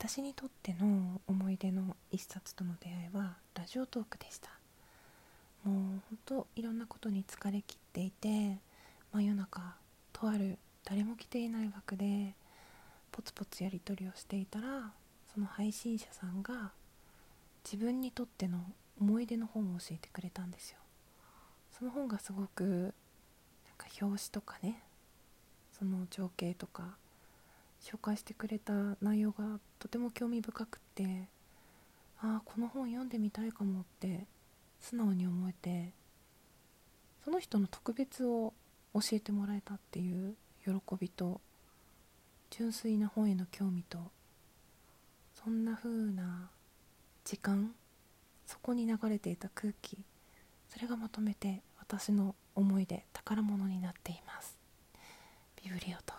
私にとっての思い出の一冊との出会いはラジオトークでした。もうほんといろんなことに疲れきっていて真夜中とある誰も来ていない枠でポツポツやり取りをしていたらその配信者さんが自分にとっての思い出の本を教えてくれたんですよ。その本がすごくなんか表紙とかねその情景とか紹介してくれた内容がとても興味深くてああこの本読んでみたいかもって素直に思えてその人の特別を教えてもらえたっていう喜びと純粋な本への興味とそんな風な時間そこに流れていた空気それがまとめて私の思い出宝物になっています。ビブリオト